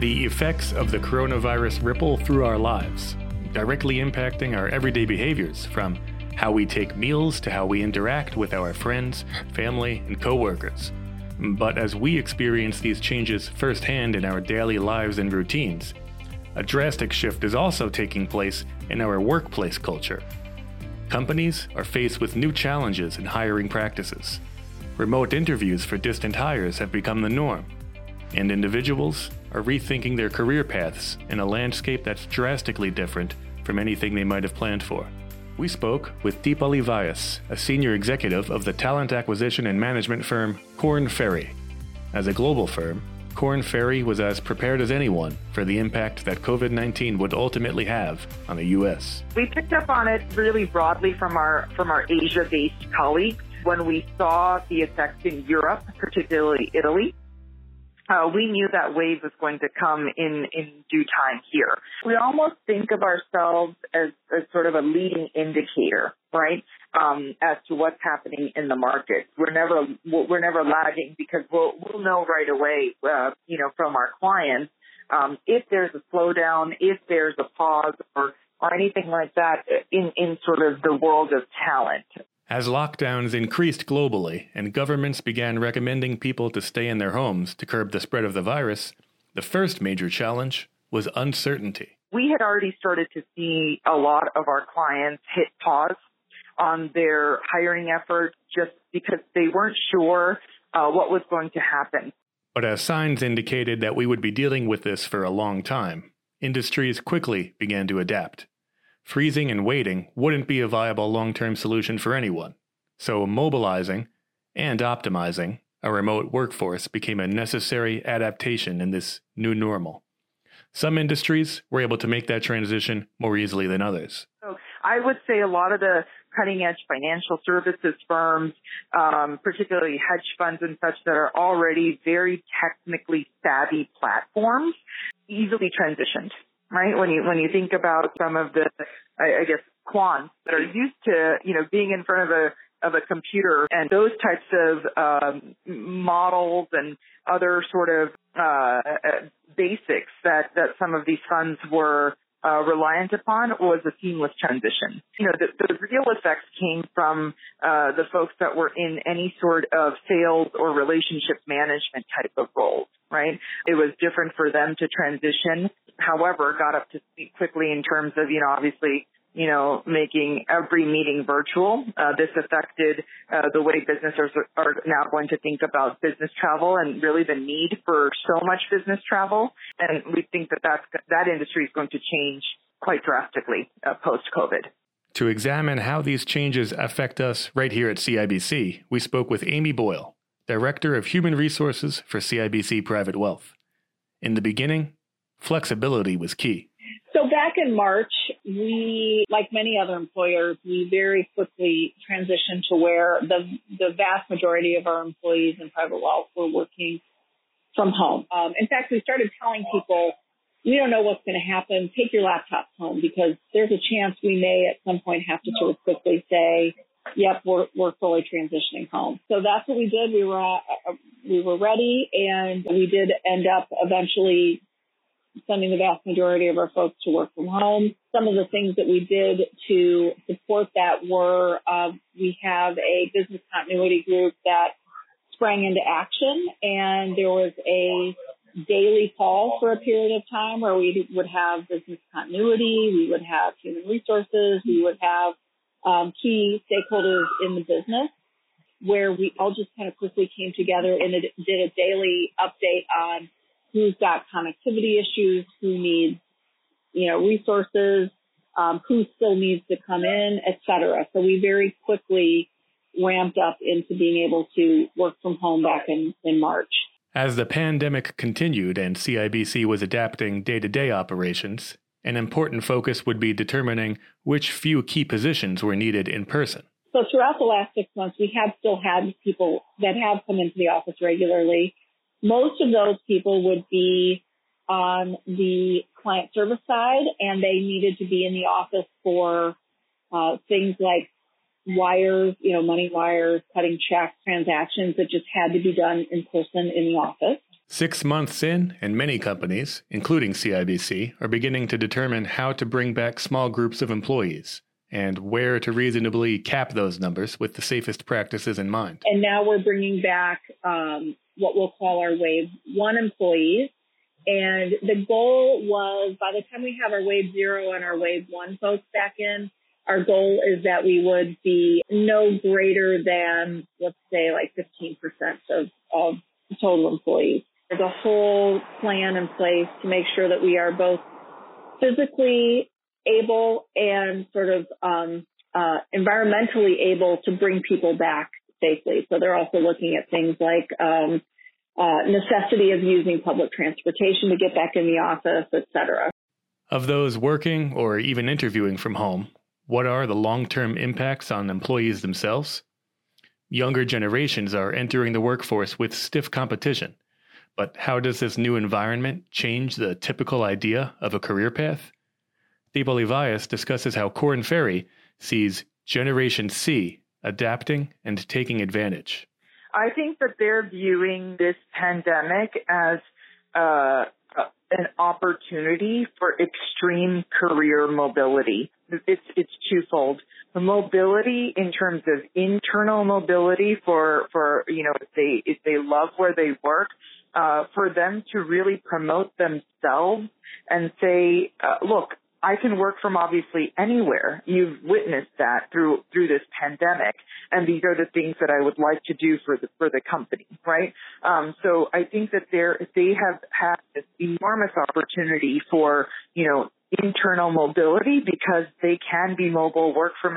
The effects of the coronavirus ripple through our lives, directly impacting our everyday behaviors from how we take meals to how we interact with our friends, family, and coworkers. But as we experience these changes firsthand in our daily lives and routines, a drastic shift is also taking place in our workplace culture. Companies are faced with new challenges in hiring practices. Remote interviews for distant hires have become the norm, and individuals are rethinking their career paths in a landscape that's drastically different from anything they might have planned for. We spoke with Deepali Vyas, a senior executive of the talent acquisition and management firm Korn Ferry. As a global firm, Korn Ferry was as prepared as anyone for the impact that COVID 19 would ultimately have on the U.S. We picked up on it really broadly from our, from our Asia based colleagues when we saw the effects in Europe, particularly Italy uh, we knew that wave was going to come in, in due time here. We almost think of ourselves as, as sort of a leading indicator, right? Um, as to what's happening in the market. We're never, we're never lagging because we'll, we'll know right away, uh, you know, from our clients, um, if there's a slowdown, if there's a pause or, or anything like that in, in sort of the world of talent. As lockdowns increased globally and governments began recommending people to stay in their homes to curb the spread of the virus, the first major challenge was uncertainty. We had already started to see a lot of our clients hit pause on their hiring efforts just because they weren't sure uh, what was going to happen. But as signs indicated that we would be dealing with this for a long time, industries quickly began to adapt. Freezing and waiting wouldn't be a viable long term solution for anyone, so mobilizing and optimizing a remote workforce became a necessary adaptation in this new normal. Some industries were able to make that transition more easily than others. So I would say a lot of the cutting edge financial services firms, um, particularly hedge funds and such that are already very technically savvy platforms, easily transitioned right? When you when you think about some of the, I, I guess, quants that are used to, you know, being in front of a of a computer and those types of um, models and other sort of uh, basics that that some of these funds were uh, reliant upon was a seamless transition. You know, the, the real effects came from uh, the folks that were in any sort of sales or relationship management type of roles, right? It was different for them to transition. However, got up to speed quickly in terms of, you know, obviously you know, making every meeting virtual. Uh, this affected uh, the way businesses are now going to think about business travel and really the need for so much business travel. And we think that that's, that industry is going to change quite drastically uh, post COVID. To examine how these changes affect us right here at CIBC, we spoke with Amy Boyle, Director of Human Resources for CIBC Private Wealth. In the beginning, flexibility was key. So back in March, we, like many other employers, we very quickly transitioned to where the, the vast majority of our employees in private wealth were working from home. Um, in fact, we started telling people, we don't know what's going to happen. Take your laptops home because there's a chance we may at some point have to sort of quickly say, yep, we're, we're fully transitioning home. So that's what we did. We were, uh, we were ready and we did end up eventually sending the vast majority of our folks to work from home. Some of the things that we did to support that were uh, we have a business continuity group that sprang into action, and there was a daily call for a period of time where we would have business continuity, we would have human resources, we would have um, key stakeholders in the business where we all just kind of quickly came together and did a daily update on who's got connectivity issues, who needs, you know, resources, um, who still needs to come in, et cetera. So we very quickly ramped up into being able to work from home back in, in March. As the pandemic continued and CIBC was adapting day to day operations, an important focus would be determining which few key positions were needed in person. So throughout the last six months, we have still had people that have come into the office regularly most of those people would be on the client service side and they needed to be in the office for uh, things like wires, you know, money wires, cutting checks, transactions that just had to be done in person in the office. Six months in, and many companies, including CIBC, are beginning to determine how to bring back small groups of employees and where to reasonably cap those numbers with the safest practices in mind. And now we're bringing back um, what we'll call our wave one employees. And the goal was by the time we have our wave zero and our wave one folks back in, our goal is that we would be no greater than, let's say, like 15% of, of total employees. There's a whole plan in place to make sure that we are both physically able and sort of um, uh, environmentally able to bring people back safely. So they're also looking at things like um, uh, necessity of using public transportation to get back in the office, et cetera. Of those working or even interviewing from home, what are the long term impacts on employees themselves? Younger generations are entering the workforce with stiff competition. But how does this new environment change the typical idea of a career path? Deepali Vyas discusses how Korn Ferry sees Generation C adapting and taking advantage. I think that they're viewing this pandemic as uh, an opportunity for extreme career mobility. It's it's twofold. The mobility in terms of internal mobility for for you know if they if they love where they work, uh, for them to really promote themselves and say, uh, look, I can work from obviously anywhere. You've witnessed that through through this pandemic, and these are the things that I would like to do for the for the company, right? Um, so I think that they're they have had this enormous opportunity for you know internal mobility because they can be mobile, work from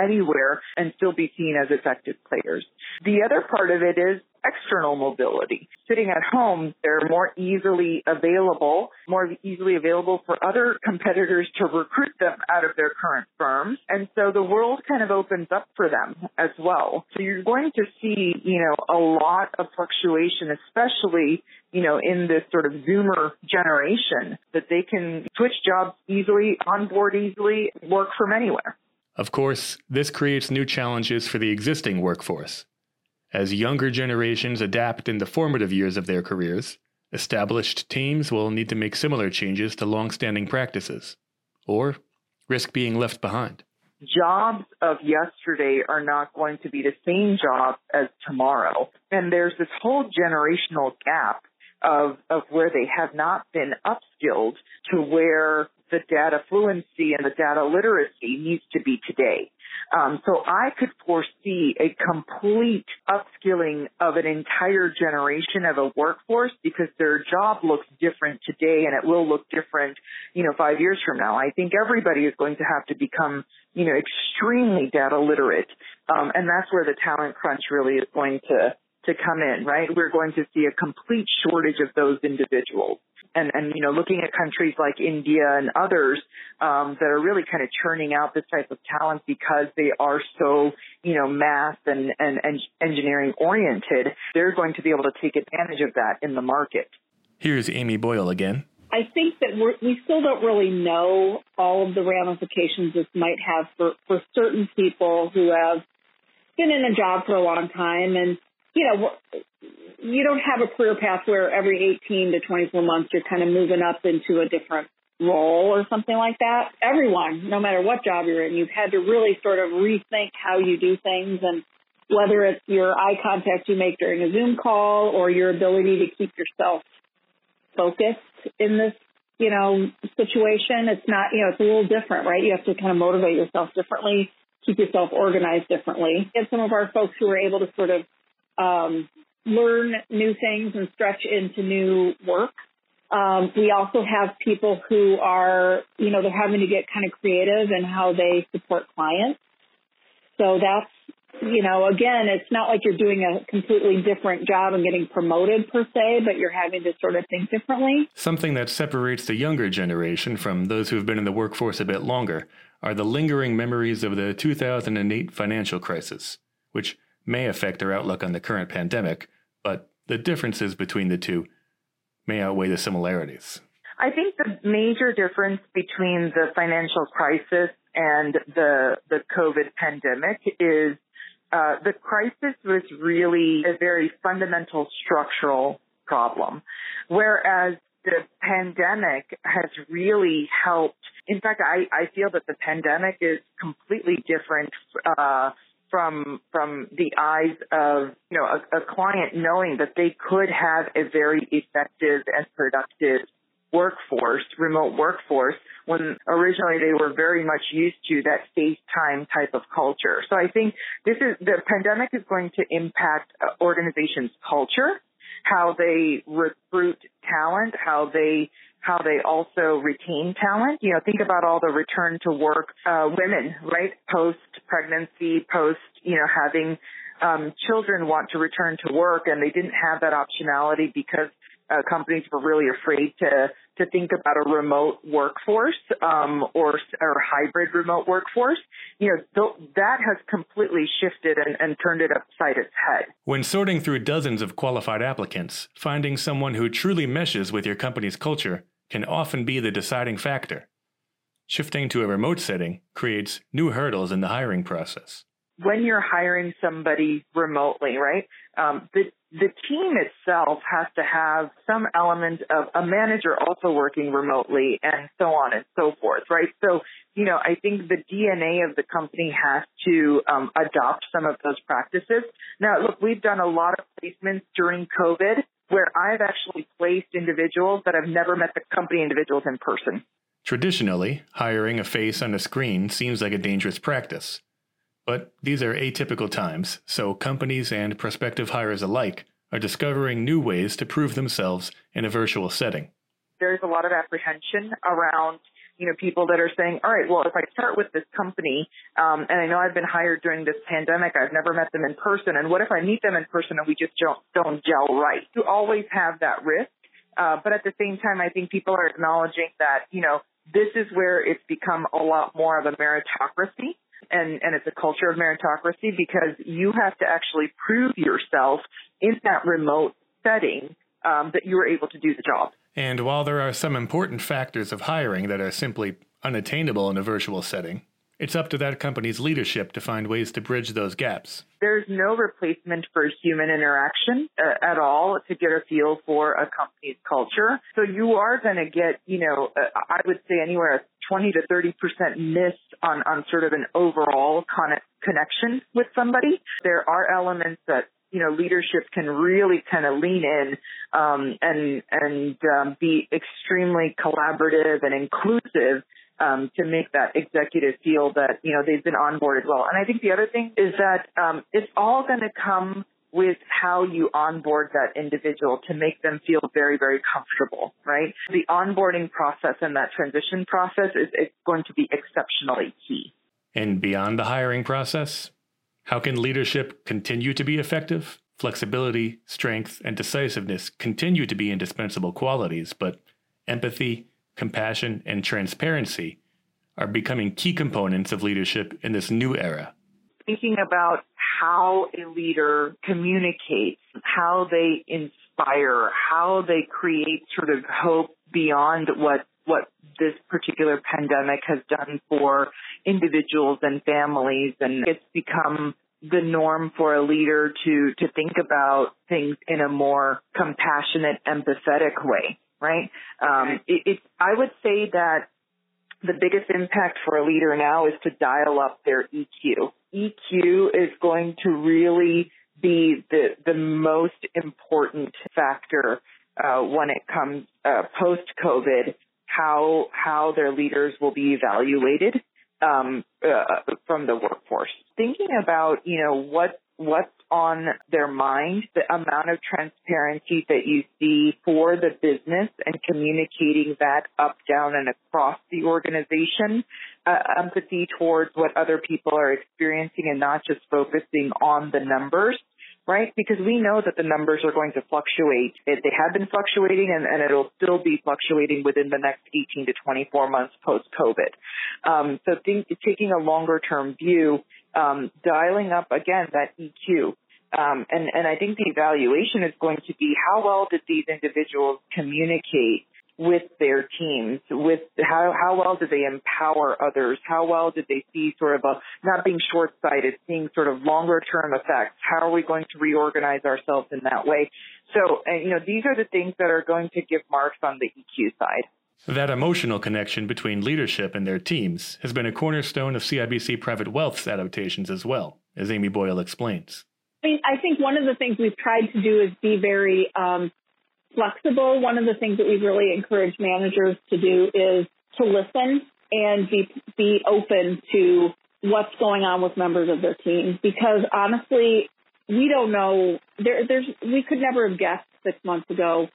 anywhere, and still be seen as effective players. The other part of it is external mobility. Sitting at home, they're more easily available, more easily available for other competitors to recruit them out of their current firms. And so the world kind of opens up for them as well. So you're going to see, you know, a lot of fluctuation, especially, you know, in this sort of Zoomer generation that they can switch jobs easily, onboard easily, work from anywhere. Of course, this creates new challenges for the existing workforce. As younger generations adapt in the formative years of their careers, established teams will need to make similar changes to long-standing practices, or risk being left behind. Jobs of yesterday are not going to be the same jobs as tomorrow. And there's this whole generational gap of, of where they have not been upskilled to where the data fluency and the data literacy needs to be today. Um, so I could foresee a complete upskilling of an entire generation of a workforce because their job looks different today and it will look different, you know, five years from now. I think everybody is going to have to become, you know, extremely data literate. Um, and that's where the talent crunch really is going to, to come in, right? We're going to see a complete shortage of those individuals and, and you know, looking at countries like India and others um, that are really kind of churning out this type of talent because they are so, you know, math and, and, and engineering oriented, they're going to be able to take advantage of that in the market. Here's Amy Boyle again. I think that we're, we still don't really know all of the ramifications this might have for, for certain people who have been in a job for a long time and you know, you don't have a career path where every 18 to 24 months you're kind of moving up into a different role or something like that. Everyone, no matter what job you're in, you've had to really sort of rethink how you do things and whether it's your eye contact you make during a Zoom call or your ability to keep yourself focused in this, you know, situation. It's not, you know, it's a little different, right? You have to kind of motivate yourself differently, keep yourself organized differently. And some of our folks who are able to sort of um, learn new things and stretch into new work. Um, we also have people who are, you know, they're having to get kind of creative in how they support clients. So that's, you know, again, it's not like you're doing a completely different job and getting promoted per se, but you're having to sort of think differently. Something that separates the younger generation from those who have been in the workforce a bit longer are the lingering memories of the 2008 financial crisis, which may affect our outlook on the current pandemic, but the differences between the two may outweigh the similarities. I think the major difference between the financial crisis and the the COVID pandemic is uh, the crisis was really a very fundamental structural problem. Whereas the pandemic has really helped. In fact, I, I feel that the pandemic is completely different, uh, from from the eyes of you know a, a client knowing that they could have a very effective and productive workforce, remote workforce, when originally they were very much used to that FaceTime type of culture. So I think this is the pandemic is going to impact uh, organizations' culture, how they recruit talent, how they how they also retain talent. You know, think about all the return to work uh, women, right? Post pregnancy, post you know having um, children want to return to work, and they didn't have that optionality because uh, companies were really afraid to to think about a remote workforce um, or or hybrid remote workforce. You know, th- that has completely shifted and, and turned it upside its head. When sorting through dozens of qualified applicants, finding someone who truly meshes with your company's culture can often be the deciding factor. Shifting to a remote setting creates new hurdles in the hiring process. When you're hiring somebody remotely, right? Um, the the team itself has to have some element of a manager also working remotely and so on and so forth, right? So, you know, I think the DNA of the company has to um, adopt some of those practices. Now, look, we've done a lot of placements during COVID where I've actually placed individuals that have never met the company individuals in person. Traditionally, hiring a face on a screen seems like a dangerous practice. But these are atypical times, so companies and prospective hires alike are discovering new ways to prove themselves in a virtual setting. There's a lot of apprehension around you know, people that are saying, all right, well, if I start with this company, um, and I know I've been hired during this pandemic, I've never met them in person, and what if I meet them in person and we just don't, don't gel right? You always have that risk. Uh, but at the same time, I think people are acknowledging that, you know, this is where it's become a lot more of a meritocracy and, and it's a culture of meritocracy because you have to actually prove yourself in that remote setting um, that you were able to do the job. And while there are some important factors of hiring that are simply unattainable in a virtual setting, it's up to that company's leadership to find ways to bridge those gaps. There's no replacement for human interaction uh, at all to get a feel for a company's culture. So you are going to get, you know, uh, I would say anywhere 20 to 30% miss on, on sort of an overall con- connection with somebody. There are elements that you know, leadership can really kind of lean in um, and and um, be extremely collaborative and inclusive um, to make that executive feel that you know they've been onboarded well. And I think the other thing is that um, it's all going to come with how you onboard that individual to make them feel very, very comfortable, right? The onboarding process and that transition process is, is going to be exceptionally key. And beyond the hiring process, how can leadership continue to be effective? Flexibility, strength, and decisiveness continue to be indispensable qualities, but empathy, compassion, and transparency are becoming key components of leadership in this new era. Thinking about how a leader communicates, how they inspire, how they create sort of hope beyond what what this particular pandemic has done for individuals and families. And it's become the norm for a leader to to think about things in a more compassionate empathetic way right? Um it, it i would say that the biggest impact for a leader now is to dial up their eq eq is going to really be the the most important factor uh, when it comes uh, post covid how how their leaders will be evaluated um, uh, from the workforce. Thinking about you know what what's on their mind, the amount of transparency that you see for the business and communicating that up, down, and across the organization, uh, empathy towards what other people are experiencing and not just focusing on the numbers right? Because we know that the numbers are going to fluctuate. They have been fluctuating and, and it'll still be fluctuating within the next 18 to 24 months post COVID. Um, so think, taking a longer term view, um, dialing up again that EQ. Um, and, and I think the evaluation is going to be how well did these individuals communicate with their teams, with how, how well did they empower others? How well did they see sort of a, not being short-sighted, seeing sort of longer term effects? How are we going to reorganize ourselves in that way? So, and, you know, these are the things that are going to give marks on the EQ side. That emotional connection between leadership and their teams has been a cornerstone of CIBC Private Wealth's adaptations as well, as Amy Boyle explains. I, mean, I think one of the things we've tried to do is be very um, flexible. One of the things that we've really encouraged managers to do is to listen and be be open to what's going on with members of their team because honestly we don't know there there's we could never have guessed six months ago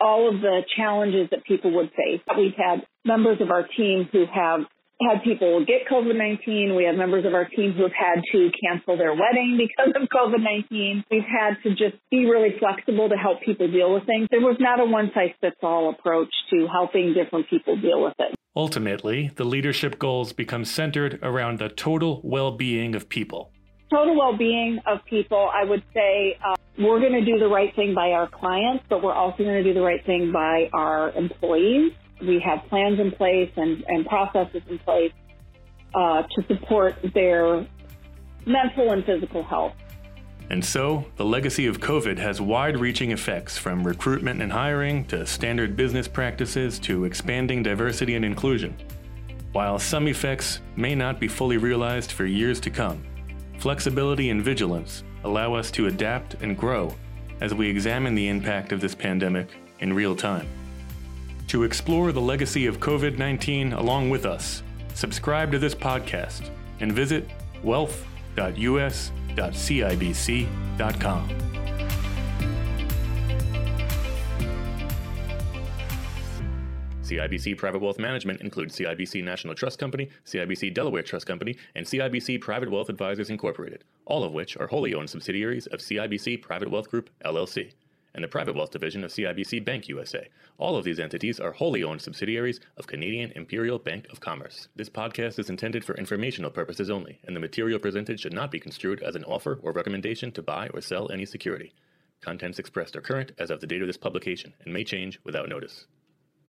all of the challenges that people would face. We've had members of our team who have had people get COVID-19. We have members of our team who have had to cancel their wedding because of COVID-19. We've had to just be really flexible to help people deal with things. There was not a one size fits all approach to helping different people deal with it. Ultimately, the leadership goals become centered around the total well-being of people. Total well-being of people, I would say uh, we're going to do the right thing by our clients, but we're also going to do the right thing by our employees we have plans in place and, and processes in place uh, to support their mental and physical health. And so, the legacy of COVID has wide reaching effects from recruitment and hiring to standard business practices to expanding diversity and inclusion. While some effects may not be fully realized for years to come, flexibility and vigilance allow us to adapt and grow as we examine the impact of this pandemic in real time. To explore the legacy of COVID 19 along with us, subscribe to this podcast and visit wealth.us.cibc.com. CIBC Private Wealth Management includes CIBC National Trust Company, CIBC Delaware Trust Company, and CIBC Private Wealth Advisors Incorporated, all of which are wholly owned subsidiaries of CIBC Private Wealth Group, LLC and the private wealth division of CIBC Bank USA. All of these entities are wholly owned subsidiaries of Canadian Imperial Bank of Commerce. This podcast is intended for informational purposes only, and the material presented should not be construed as an offer or recommendation to buy or sell any security. Contents expressed are current as of the date of this publication and may change without notice.